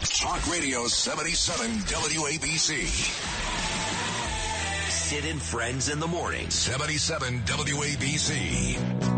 Talk Radio 77 WABC. Sid and Friends in the morning. 77 WABC.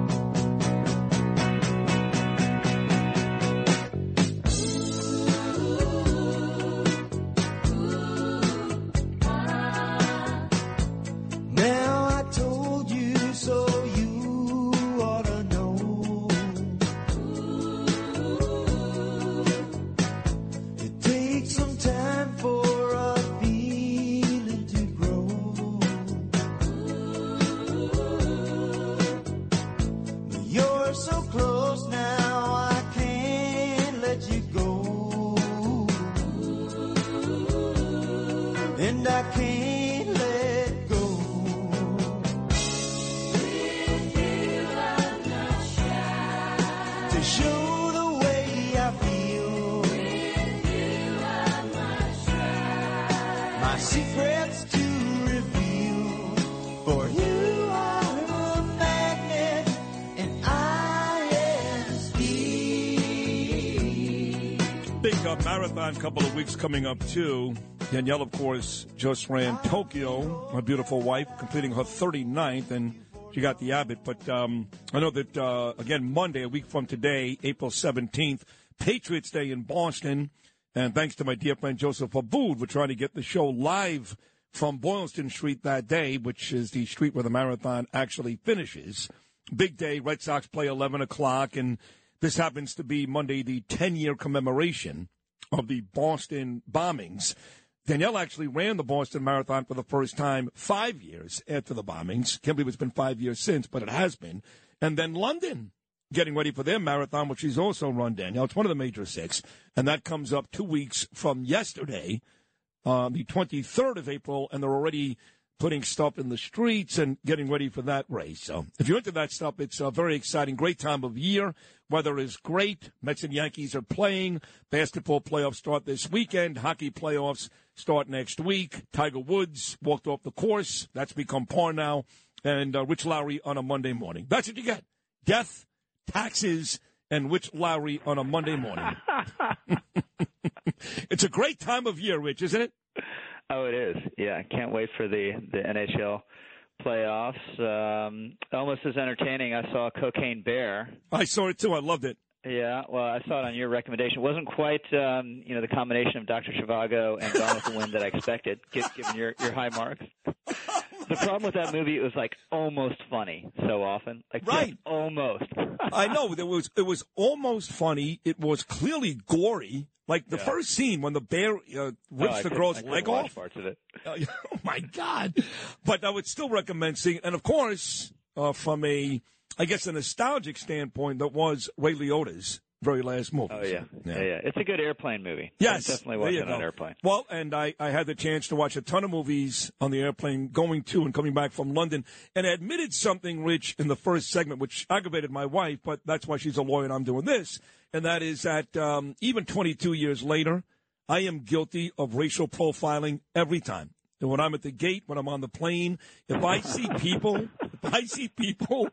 Marathon couple of weeks coming up, too. Danielle, of course, just ran Tokyo, my beautiful wife, completing her 39th, and she got the Abbott. But um, I know that, uh, again, Monday, a week from today, April 17th, Patriots Day in Boston. And thanks to my dear friend Joseph Abud, we're trying to get the show live from Boylston Street that day, which is the street where the marathon actually finishes. Big day, Red Sox play 11 o'clock, and this happens to be Monday, the 10 year commemoration of the Boston bombings. Danielle actually ran the Boston Marathon for the first time five years after the bombings. Can't believe it's been five years since, but it has been. And then London getting ready for their marathon, which she's also run, Danielle. It's one of the major six. And that comes up two weeks from yesterday, uh, the 23rd of April, and they're already putting stuff in the streets and getting ready for that race. So if you're into that stuff, it's a very exciting, great time of year. Weather is great. Mets and Yankees are playing. Basketball playoffs start this weekend. Hockey playoffs start next week. Tiger Woods walked off the course. That's become par now. And uh, Rich Lowry on a Monday morning. That's what you get. Death, taxes, and Rich Lowry on a Monday morning. it's a great time of year, Rich, isn't it? Oh, it is. Yeah, can't wait for the the NHL playoffs. Um, almost as entertaining. I saw Cocaine Bear. I saw it too. I loved it. Yeah, well, I saw it on your recommendation. It wasn't quite, um, you know, the combination of Dr. Zhivago and Gone with the Wind that I expected, gi- given your your high marks. The problem with that movie, it was like almost funny so often, like Right. almost. I know It was it was almost funny. It was clearly gory. Like the Yeah. first scene when the bear uh, rips I the girl's I leg off. Parts of it. Uh, oh my god! But I would still recommend seeing. And of course, uh, from a I guess a nostalgic standpoint, that was Ray Liotta's very last movie. Oh yeah. yeah, yeah. It's a good airplane movie. Yes, definitely there watch you it on go. airplane. Well, and I, I had the chance to watch a ton of movies on the airplane going to and coming back from London, and I admitted something, Rich, in the first segment, which aggravated my wife, but that's why she's a lawyer and I'm doing this, and that is that um, even 22 years later, I am guilty of racial profiling every time. And when I'm at the gate, when I'm on the plane, if I see people, if I see people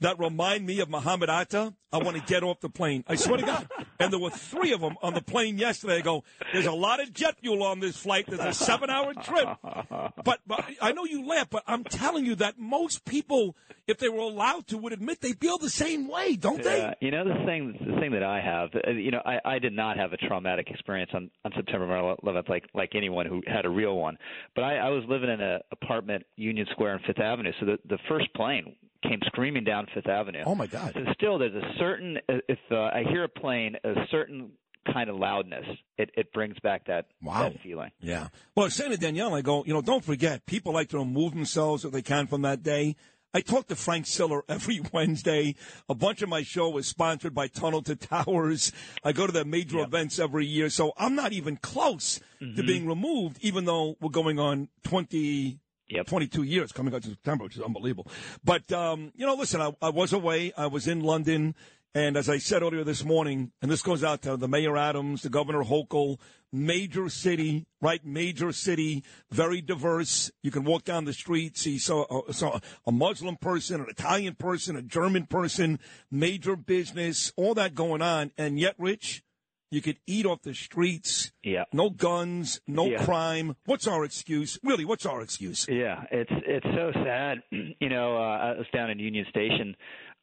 that remind me of Muhammad Atta, I want to get off the plane. I swear to God. And there were three of them on the plane yesterday. I go, there's a lot of jet fuel on this flight. There's a seven hour trip. But, but I know you laugh, but I'm telling you that most people, if they were allowed to, would admit they feel the same way, don't they? You know the thing. The thing that I have, uh, you know, I, I did not have a traumatic experience on on September 11th, like like anyone who had a real one. But I, I was living in an apartment, Union Square and Fifth Avenue. So the the first plane came screaming down Fifth Avenue. Oh my God. So still, there's a certain. If uh, I hear a plane, a certain kind of loudness, it it brings back that Wow. that feeling. Yeah. Well, saying to Danielle, I go, you know, don't forget, people like to remove themselves if they can from that day. I talk to Frank Siller every Wednesday. A bunch of my show is sponsored by Tunnel to Towers. I go to their major events every year, so I'm not even close to being removed, even though we're going on 20, Yep. 22 years coming up to September, which is unbelievable. But, um, you know, listen, I, I was away. I was in London. And as I said earlier this morning, and this goes out to the Mayor Adams, the Governor Hochul, major city, right? Major city, very diverse. You can walk down the street, see so, uh, so a Muslim person, an Italian person, a German person, major business, all that going on. And yet, Rich, you could eat off the streets. Yeah. No guns, no Yeah. crime. What's our excuse? Really, what's our excuse? Yeah, it's it's so sad. You know, uh, I was down in Union Station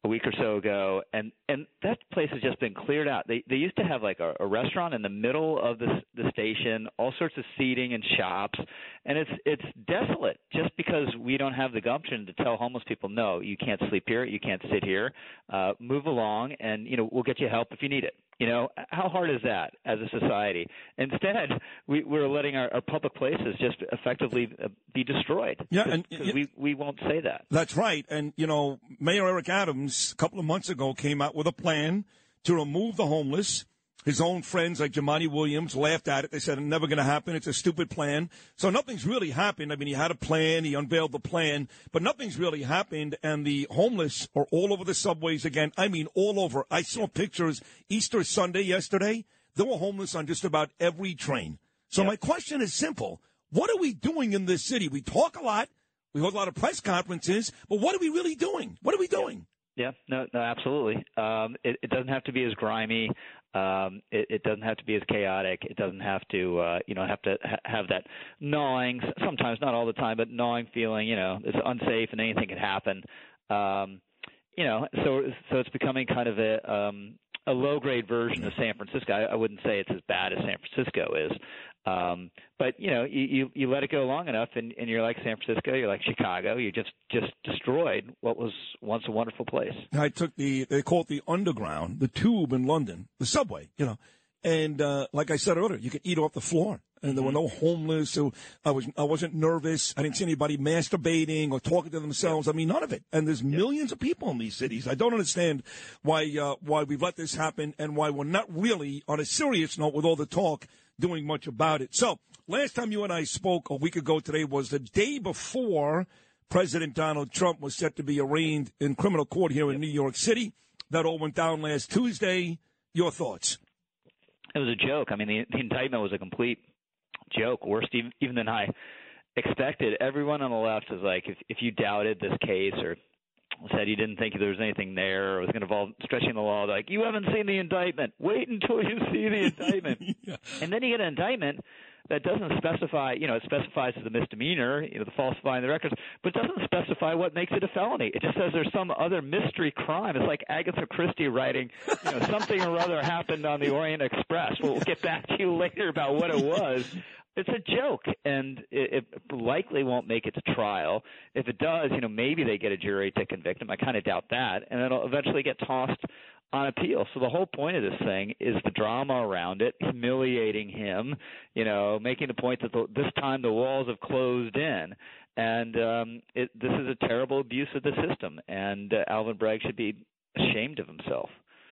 a week or so ago, and and that place has just been cleared out. They they used to have like a, a restaurant in the middle of the the station, all sorts of seating and shops, and it's it's desolate just because we don't have the gumption to tell homeless people, no, you can't sleep here, you can't sit here, uh, move along, and you know we'll get you help if you need it. You know, how hard is that as a society? Instead, we, we're letting our, our public places just effectively uh, be destroyed. Yeah, and- because we, we won't say that. That's right. And, you know, Mayor Eric Adams, a couple of months ago, came out with a plan to remove the homeless. His own friends like Jumaane Williams laughed at it. They said, it's never going to happen. It's a stupid plan. So nothing's really happened. I mean, he had a plan. He unveiled the plan, but nothing's really happened. And the homeless are all over the subways again. I mean, all over. I saw pictures Easter Sunday yesterday. There were homeless on just about every train. So my question is simple. What are we doing in this city? We talk a lot. We hold a lot of press conferences, but what are we really doing? What are we doing? Yeah, no, no, absolutely. Um, it, it doesn't have to be as grimy. Um, it, it doesn't have to be as chaotic. It doesn't have to, uh, you know, have to ha- have that gnawing. Sometimes, not all the time, but gnawing feeling. You know, it's unsafe and anything can happen. Um, you know, so so it's becoming kind of a um, a low grade version of San Francisco. I, I wouldn't say it's as bad as San Francisco is, um, but you know, you, you you let it go long enough, and, and you're like San Francisco, you're like Chicago. You just just destroyed what was once a wonderful place. I took the they call it the underground, the tube in London, the subway, you know. And uh, like I said earlier, you could eat off the floor, and there were no homeless. So I was I wasn't nervous. I didn't see anybody masturbating or talking to themselves. I mean, none of it. And there's millions of people in these cities. I don't understand why uh, why we've let this happen, and why we're not really on a serious note with all the talk doing much about it. So last time you and I spoke a week ago today was the day before President Donald Trump was set to be arraigned in criminal court here in New York City. That all went down last Tuesday. Your thoughts? It was a joke. I mean, the, the indictment was a complete joke, worse even, even than I expected. Everyone on the left is like, if if you doubted this case or said he didn't think there was anything there or was going to involve stretching the law, like you haven't seen the indictment. Wait until you see the indictment. And then you get an indictment that doesn't specify, you know, it specifies a misdemeanor, you know, the falsifying the records, but doesn't specify what makes it a felony. It just says there's some other mystery crime. It's like Agatha Christie writing, you know, something or other happened on the Orient Express. We'll get back to you later about what it was. It's a joke, and it, it likely won't make it to trial. If it does, you know, maybe they get a jury to convict him. I kind of doubt that, and it'll eventually get tossed on appeal. So the whole point of this thing is the drama around it, humiliating him, you know, making the point that the, this time the walls have closed in, and um, it, this is a terrible abuse of the system. And uh, Alvin Bragg should be ashamed of himself.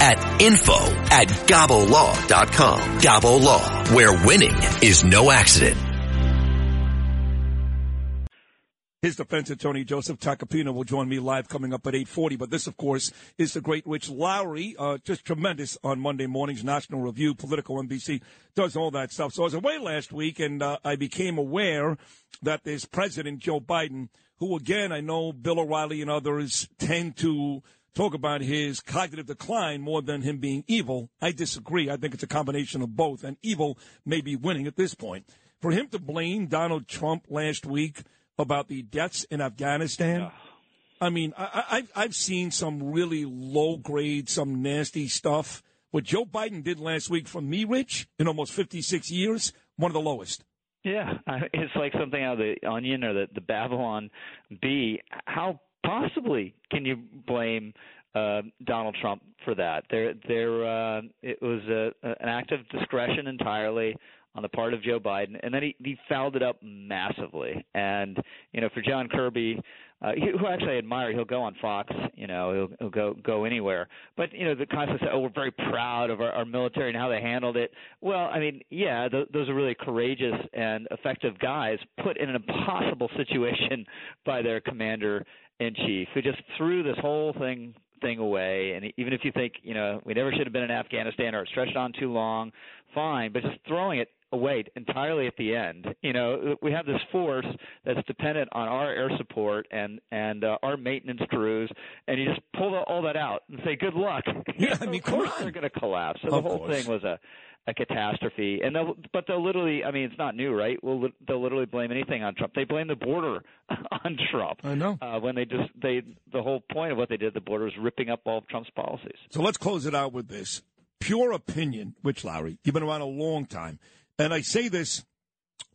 at info at gabolaw.com. Gabo Law, where winning is no accident. His defense attorney, Joseph Tacopina, will join me live coming up at 840. But this, of course, is the great Rich Lowry. Uh, just tremendous on Monday mornings. National Review, Politico NBC, does all that stuff. So I was away last week, and uh, I became aware that there's President Joe Biden, who, again, I know Bill O'Reilly and others tend to talk about his cognitive decline more than him being evil. I disagree. I think it's a combination of both, and evil may be winning at this point. For him to blame Donald Trump last week about the deaths in Afghanistan, I mean, I, I, I've- I've seen some really low grade, some nasty stuff. What Joe Biden did last week from me, Rich, in almost 56 years, one of the lowest. Yeah, it's like something out of the Onion or the, the Babylon Bee. How possibly can you blame uh, Donald Trump for that? There, there, uh, it was a, an act of discretion entirely on the part of Joe Biden, and then he, he fouled it up massively. And you know, for John Kirby, uh, who actually admire, he'll go on Fox, you know, he'll, he'll go go anywhere. But you know, the concept that oh, we're very proud of our, our military and how they handled it. Well, I mean, yeah, th- those are really courageous and effective guys put in an impossible situation by their commander in chief, who just threw this whole thing thing away. And even if you think, you know, we never should have been in Afghanistan or it stretched on too long, fine. But just throwing it away entirely at the end, you know, we have this force that's dependent on our air support and and uh, our maintenance crews, and you just pull the, all that out and say, good luck. Yeah, I mean, of course they're going to collapse. So Of the whole course. thing was a a catastrophe, and they'll, but they'll literally, I mean, it's not new, right? Well, they'll literally blame anything on Trump. They blame the border on Trump. I know. Uh, when they just they the whole point of what they did at the border was ripping up all of Trump's policies. So let's close it out with this pure opinion, which Larry, you've been around a long time, and I say this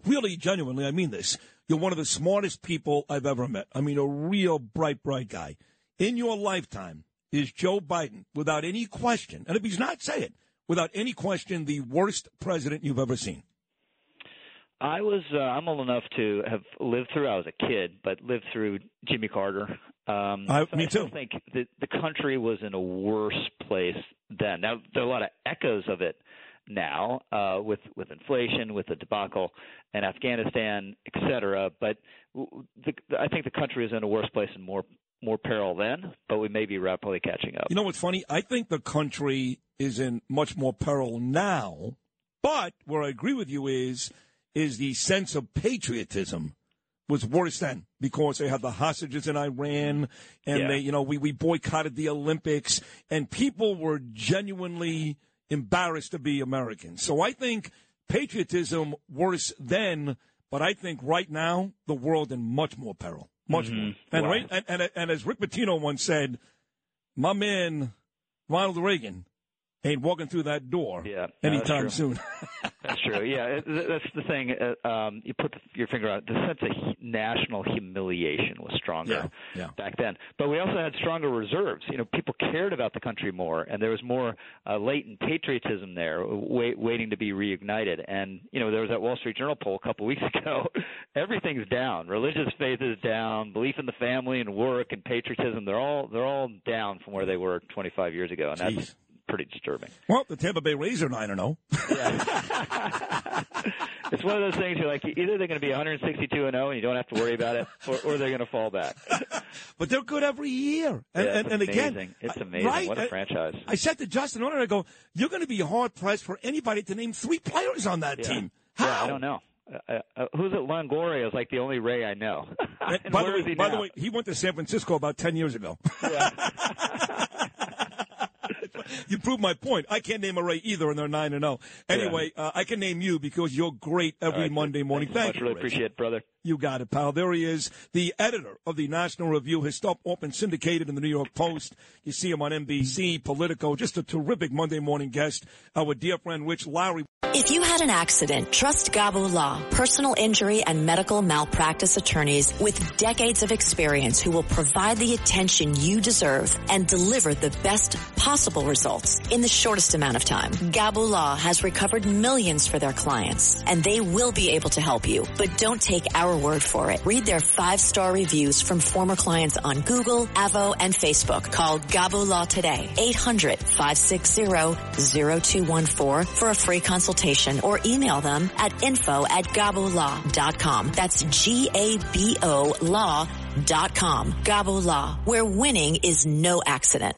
really genuinely. I mean this. You're one of the smartest people I've ever met. I mean, a real bright, bright guy. In your lifetime, is Joe Biden, without any question, and if he's not, say it, without any question, the worst president you've ever seen? I was uh, I'm old enough to have lived through. I was a kid, but lived through Jimmy Carter. Um, I- me I still too. think that the country was in a worse place then. Now there are a lot of echoes of it now uh, with with inflation, with the debacle in Afghanistan, et cetera. But the, I think the country is in a worse place and more more peril then. But we may be rapidly catching up. You know what's funny? I think the country is in much more peril now, but where I agree with you is is the sense of patriotism was worse then because they had the hostages in Iran and Yeah. they you know we, we boycotted the Olympics and people were genuinely embarrassed to be American. So I think patriotism worse then, but I think right now the world in much more peril. Much mm-hmm. more. And Wow. right and, and and as Rick Pitino once said, my man Ronald Reagan ain't walking through that door Yeah, anytime soon. That's true. Yeah, that's the thing. Uh, um, you put your finger on it. The sense of national humiliation was stronger Yeah, yeah. back then. But we also had stronger reserves. You know, people cared about the country more, and there was more uh, latent patriotism there, wait, waiting to be reignited. And you know, there was that Wall Street Journal poll a couple weeks ago. Everything's down. Religious faith is down. Belief in the family and work and patriotism—they're all—they're all down from where they were 25 years ago, and Jeez. that's pretty disturbing. well, the Tampa Bay Rays are nine and oh. zero. it's one of those things you're like either they're going to be 162 and 0 and you don't have to worry about it, or, or they're going to fall back. But they're good every year. And, Yeah, and, it's and again, amazing. It's amazing. Right? What a franchise. I said to Justin earlier, I go, you're going to be hard pressed for anybody to name three players on that Yeah. team. How? Yeah, I don't know. Uh, uh, who's it? Longoria is like the only Ray I know. By where the is way, he by the way, he went to San Francisco about ten years ago. you proved my point. I can't name a Ray either, and they're nine and zero. Anyway, uh, I can name you because you're great every right, Monday morning. Thank much. you. Really Rich. appreciate it, brother. You got it, pal. There he is, the editor of the National Review. His stuff often syndicated in the New York Post. You see him on NBC, Politico. Just a terrific Monday morning guest. Our dear friend Rich Lowry. If you had an accident, trust Gabo Law, personal injury and medical malpractice attorneys with decades of experience who will provide the attention you deserve and deliver the best possible results in the shortest amount of time. Gabo Law has recovered millions for their clients and they will be able to help you. But don't take our word for it. Read their five-star reviews from former clients on Google, Avvo, and Facebook. Call Gabo Law today, 800-560-0214 for a free consultation or email them at info at gabolaw.com. That's G-A-B-O law.com. Gabo Law, where winning is no accident.